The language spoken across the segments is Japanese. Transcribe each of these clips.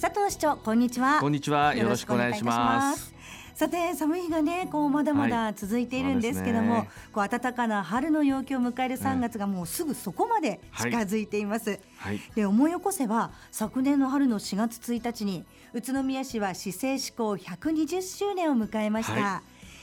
佐藤市長こんにちは。こんにちは。よろしくお願いします。さて寒い日がねこうまだまだ続いているんですけども、はいね、こう暖かな春の陽気を迎える3月がもうすぐそこまで近づいています、はい。はい、で思い起こせば昨年の春の4月1日に宇都宮市は市政施行120周年を迎えました、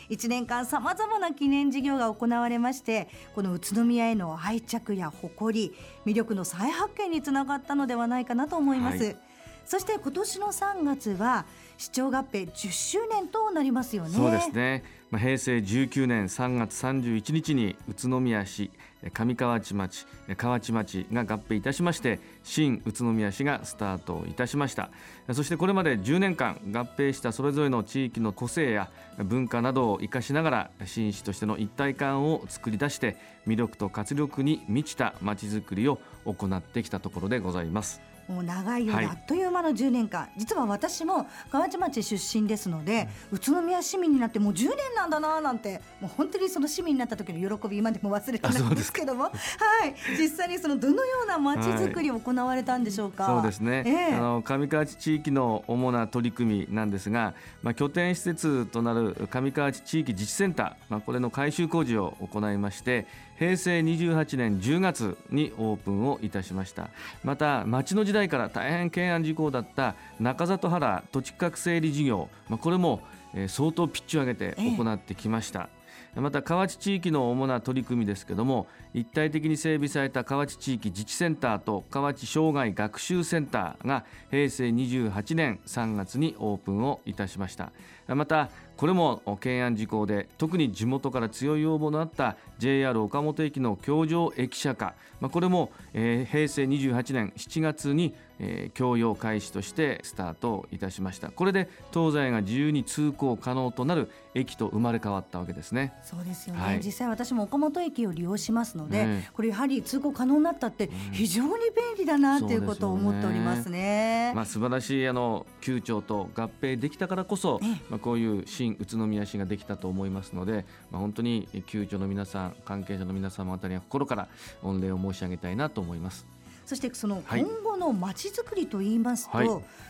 1年間さまざまな記念事業が行われましてこの宇都宮への愛着や誇り魅力の再発見につながったのではないかなと思います、はい、そして今年の3月は市長合併10周年となりますよね。そうですね、まあ、平成19年3月31日に宇都宮市上河内町河内町が合併いたしまして新宇都宮市がスタートいたしました。そしてこれまで10年間合併したそれぞれの地域の個性や文化などを生かしながら新市としての一体感を作り出して魅力と活力に満ちたまちづくりを行ってきたところでございます。もう長いようであっという間の10年間、はい、実は私も河内町出身ですので、うん、宇都宮市民になってもう10年なんだななんてもう本当にその市民になった時の喜び今でも忘れてないんですけどもはい。実際にそのどのような町づくりを行われたんでしょうか、はい、そうですね、えー、あの上河内地域の主な取り組みなんですが、まあ、拠点施設となる上河内地域自治センター、まあ、これの改修工事を行いまして平成28年10月にオープンをいたしました。また町の時代から大変懸案事項だった中里原土地区画整理事業、まあ、これも相当ピッチを上げて行ってきました、ええ、また河内地域の主な取り組みですけども一体的に整備された河内地域自治センターと河内障害学習センターが平成28年3月にオープンをいたしましたまたこれも懸案事項で特に地元から強い要望のあった JR 岡本駅の橋上駅舎化、まあ、これも、えー、平成28年7月に、えー、供用開始としてスタートいたしました。これで東西が自由に通行可能となる駅と生まれ変わったわけですね。そうですよね、はい、実際私も岡本駅を利用しますので、ね、これやはり通行可能になったって非常に便利だなということを思っておりますね、まあ素晴らしいあの旧庁と合併できたからこそ、まあこういう新宇都宮市ができたと思いますので、まあ本当に旧庁の皆さん関係者の皆様あたりは心から御礼を申し上げたいなと思います。そしてその今後のまちづくりといいますと、はい、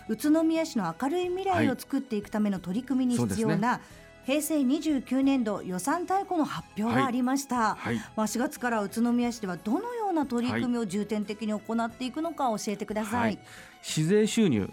宇都宮市の明るい未来を作っていくための取り組みに必要な、はい平成29年度予算大綱の発表がありました、はい。はい、まあ、4月から宇都宮市ではどのような取り組みを重点的に行っていくのか教えてください、はい、市税収入、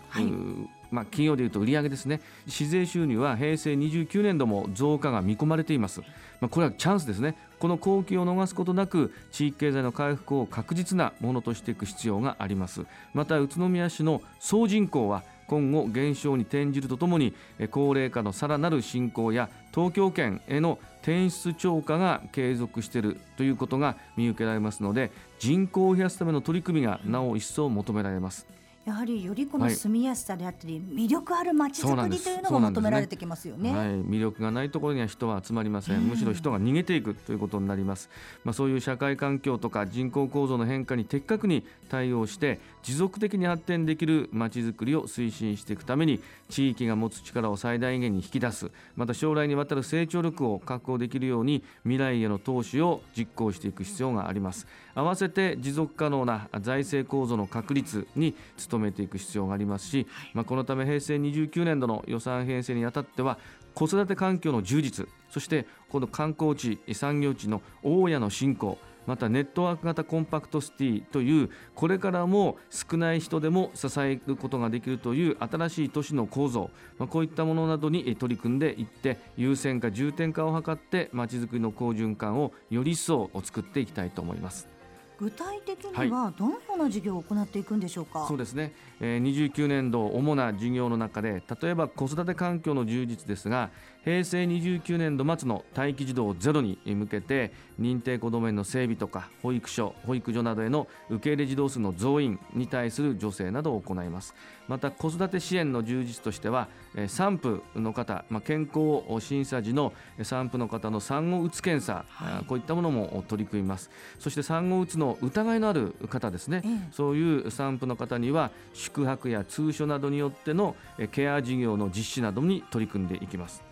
まあ、金曜でいうと売上ですね。市税収入は平成29年度も増加が見込まれています、まあ、これはチャンスですね。この好機を逃すことなく地域経済の回復を確実なものとしていく必要があります。また宇都宮市の総人口は今後減少に転じるとともに高齢化のさらなる進行や東京圏への転出超過が継続しているということが見受けられますので人口を増やすための取り組みがなお一層求められます。やはりよりこの住みやすさであったり、魅力ある街づくりというのが求められてきますよね、ね、はい、魅力がないところには人は集まりません、むしろ人が逃げていくということになります、まあ、そういう社会環境とか人口構造の変化に的確に対応して持続的に発展できる街づくりを推進していくために地域が持つ力を最大限に引き出す。また将来にわたる成長力を確保できるように未来への投資を実行していく必要があります。合わせて持続可能な財政構造の確立に努めていく必要がありますし、まあ、このため平成29年度の予算編成にあたっては子育て環境の充実そしてこの観光地産業地の大家の振興またネットワーク型コンパクトシティというこれからも少ない人でも支えることができるという新しい都市の構造、まあ、こういったものなどに取り組んでいって優先化重点化を図ってまちづくりの好循環をより一層作っていきたいと思います。具体的にはどのような事業を行っていくんでしょうか、はい、そうですね、えー、29年度主な事業の中で例えば子育て環境の充実ですが平成29年度末の待機児童ゼロに向けて認定こども園の整備とか保育所保育所などへの受け入れ児童数の増員に対する助成などを行います。また子育て支援の充実としては産婦の方、まあ、健康審査時の産婦の方の産後うつ検査、はい、こういったものも取り組みます。そして産後うつの疑いのある方ですね、そういう産婦の方には宿泊や通所などによってのケア事業の実施などに取り組んでいきます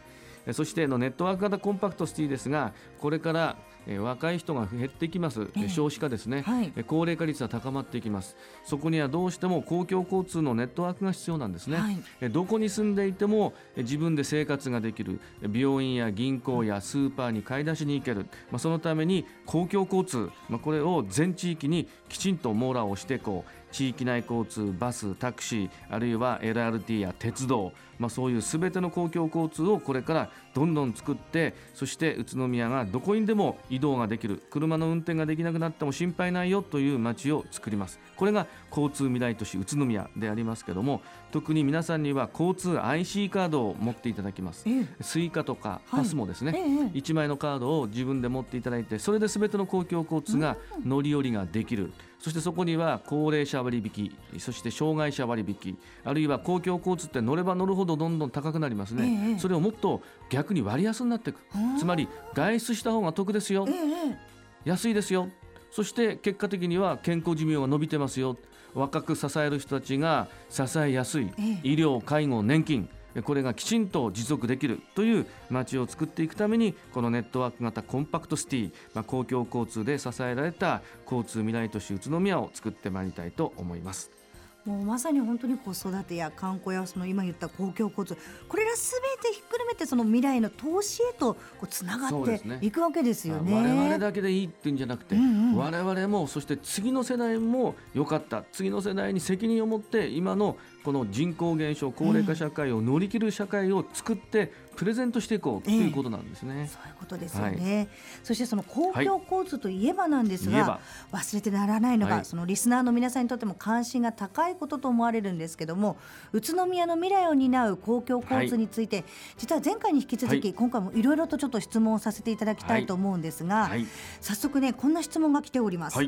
そしてのネットワーク型コンパクトシティですがこれからえ若い人が減ってきます、え少子化ですね、はい、高齢化率は高まっていきます。そこにはどうしても公共交通のネットワークが必要なんですね、はい、えどこに住んでいても自分で生活ができる。病院や銀行やスーパーに買い出しに行ける、まあ、そのために公共交通、まあ、これを全地域にきちんと網羅をしていこう地域内交通バスタクシーあるいは LRT や鉄道、まあ、そういうすべての公共交通をこれからどんどん作ってそして宇都宮がどこにでも移動ができる。車の運転ができなくなっても心配ないよという街を作ります。これが交通未来都市宇都宮でありますけども特に皆さんには交通 IC カードを持っていただきます、ええ、 Suica とか PASMO ですね、はいええ、1枚のカードを自分で持っていただいてそれで全ての公共交通が乗り降りができる、うんそしてそこには高齢者割引そして障害者割引あるいは公共交通って乗れば乗るほどどんどん高くなりますね、ええ、それをもっと逆に割安になっていくつまり外出した方が得ですよ、え、安いですよ。そして結果的には健康寿命が伸びてますよ。若く支える人たちが支えやすい。医療介護年金これがきちんと持続できるという街を作っていくためにこのネットワーク型コンパクトシティ、まあ、公共交通で支えられた交通未来都市宇都宮を作ってまいりたいと思います。もうまさに本当に子育てや観光やその今言った公共交通これらすべてひっめてその未来の投資へとこうつながっていくわけですよね。我々だけでいいっていうんじゃなくて、うんうん、我々もそして次の世代も良かった。次の世代に責任を持って今のこの人口減少高齢化社会を乗り切る社会を作ってプレゼントしていこうということなんですね、えー、そういうことですよね、はい、そしてその公共交通といえばなんですが、はい、忘れてならないのが、はい、そのリスナーの皆さんにとっても関心が高いことと思われるんですけども宇都宮の未来を担う公共交通について、実は前回に引き続き、今回もいろいろとちょっと質問をさせていただきたいと思うんですが、早速ねこんな質問が来ております。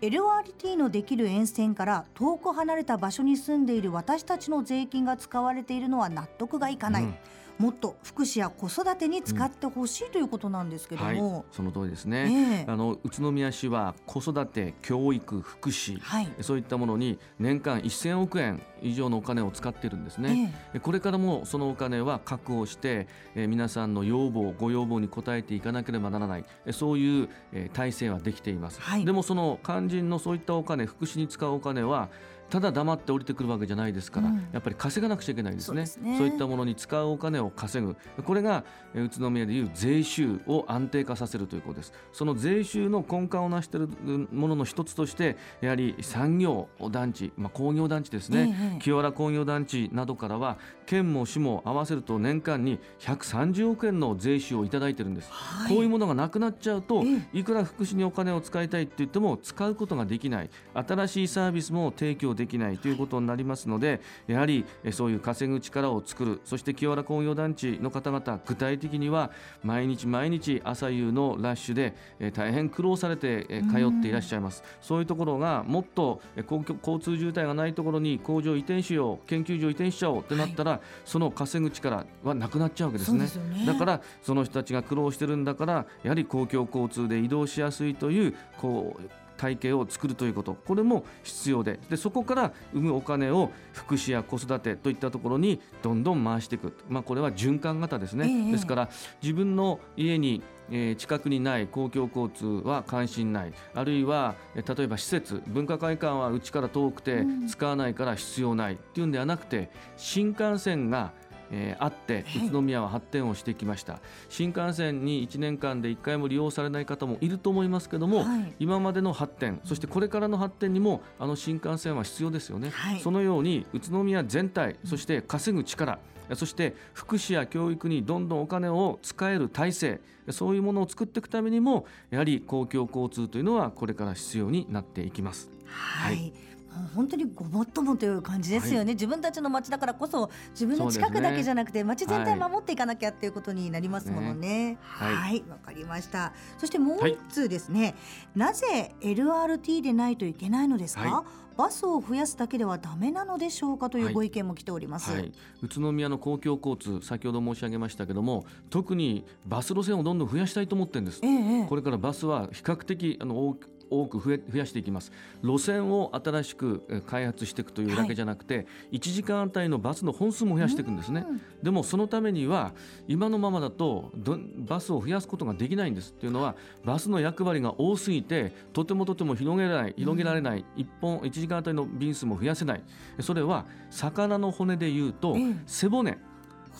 LRT のできる沿線から遠く離れた場所に住んでいる私たちの税金が使われているのは納得がいかない、うんもっと福祉や子育てに使ってほしい、ということなんですけども、はい、その通りですね、えー、あの宇都宮市は子育て教育福祉、はい、そういったものに年間1000億円以上のお金を使っているんですね、えー、これからもそのお金は確保して、えー、皆さんの要望ご要望に応えていかなければならない。そういう、えー、体制はできています、はい、でもその肝心のそういったお金福祉に使うお金はただ黙って降りてくるわけじゃないですから、うん、やっぱり稼がなくちゃいけないですね。そう、ね、そういったものに使うお金を稼ぐ。これが宇都宮でいう税収を安定化させるということです。その税収の根幹を成しているものの一つとしてやはり産業団地、まあ、工業団地ですね、ええ、清原工業団地などからは県も市も合わせると年間に130億円の税収をいただいてるんです、はい、こういうものがなくなっちゃうと、いくら福祉にお金を使いたいって言っても使うことができない。新しいサービスも提供できないということになりますのでやはりそういう稼ぐ力を作るそして清原工業団地の方々具体的には毎日毎日朝夕のラッシュで大変苦労されて通っていらっしゃいます。そういうところがもっと交通渋滞がないところに工場移転しよう研究所移転しちゃおうってなったら、はい。その稼ぐ力はなくなっちゃうわけですね、ね、だからその人たちが苦労してるんだからやはり公共交通で移動しやすいというこう体系を作るということ。これも必要で。でそこから生むお金を福祉や子育てといったところにどんどん回していく、まあ、これは循環型ですね、ええ、ですから自分の家にえ近くにない公共交通は関心ない。あるいは例えば施設文化会館はうちから遠くて使わないから必要ないっていうんではなくて新幹線がえー、あって宇都宮は発展をしてきました、はい、新幹線に1年間で1回も利用されない方もいると思いますけども、はい、今までの発展そしてこれからの発展にもあの新幹線は必要ですよね、はい、そのように宇都宮全体そして稼ぐ力、そして福祉や教育にどんどんお金を使える体制そういうものを作っていくためにもやはり公共交通というのはこれから必要になっていきます。はい、はい本当にごもっともという感じですよね、はい、自分たちの街だからこそ自分の近くだけじゃなくて、ね、街全体守っていかなきゃっていうことになりますものね。はい。わ、はい、かりました。そしてもう一通ですね、はい、なぜ LRT でないといけないのですか、バスを増やすだけではダメなのでしょうかというご意見も来ております、はい。はい、宇都宮の公共交通先ほど申し上げましたけども特にバス路線をどんどん増やしたいと思ってるんです、ええ、これからバスは比較的あの多く増え増やしていきます。路線を新しく開発していくというだけじゃなくて、はい、1時間あたりのバスの本数も増やしていくんですね。でもそのためには今のままだとバスを増やすことができないんです。っていうのはバスの役割が多すぎてとてもとても広げられない広げられない、1本1時間あたりの便数も増やせない。それは魚の骨でいうと背骨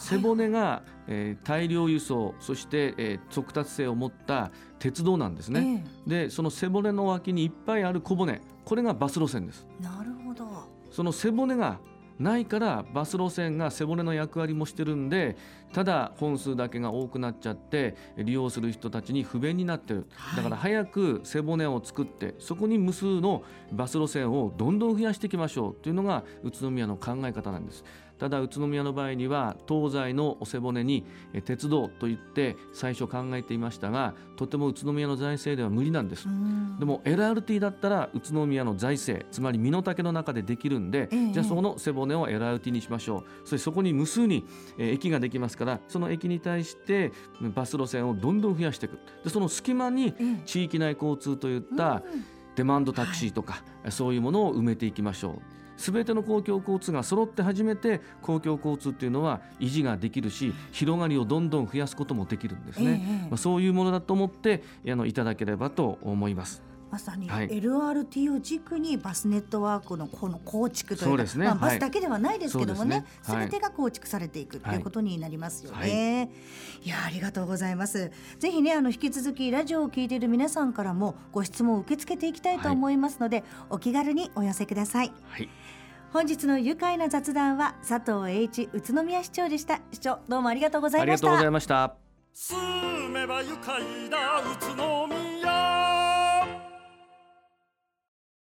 背骨が、えー、大量輸送そして、えー、速達性を持った鉄道なんですね、えー、でその背骨の脇にいっぱいある小骨これがバス路線です。なるほど。その背骨がないからバス路線が背骨の役割もしてるんでただ本数だけが多くなっちゃって利用する人たちに不便になってる、だから早く背骨を作ってそこに無数のバス路線をどんどん増やしていきましょうというのが宇都宮の考え方なんです。ただ宇都宮の場合には東西の背骨に鉄道といって最初考えていましたがとても宇都宮の財政では無理なんです。でも LRT だったら宇都宮の財政つまり身の丈の中でできるんで、ええ、じゃあその背骨を LRT にしましょう。そしてそこに無数に駅ができますからその駅に対してバス路線をどんどん増やしていく。でその隙間に地域内交通といったデマンドタクシーとか、はい、そういうものを埋めていきましょう全ての公共交通が揃って初めて公共交通っていうのは維持ができるし広がりをどんどん増やすこともできるんですね、ええ、まあ、そういうものだと思ってあのいただければと思います。まさに LRT を軸にバスネットワークのこの構築というか、ね。まあ、バスだけではないですけどもねすべ、ね、てが構築されていくということになりますよね。はい、いやありがとうございます。ぜひねあの引き続きラジオを聞いている皆さんからもご質問を受け付けていきたいと思いますので、はい、お気軽にお寄せください。はい。本日の愉快な雑談は佐藤栄一宇都宮市長でした。市長どうもありがとうございました。ありがとうございました。住めば愉快な宇都宮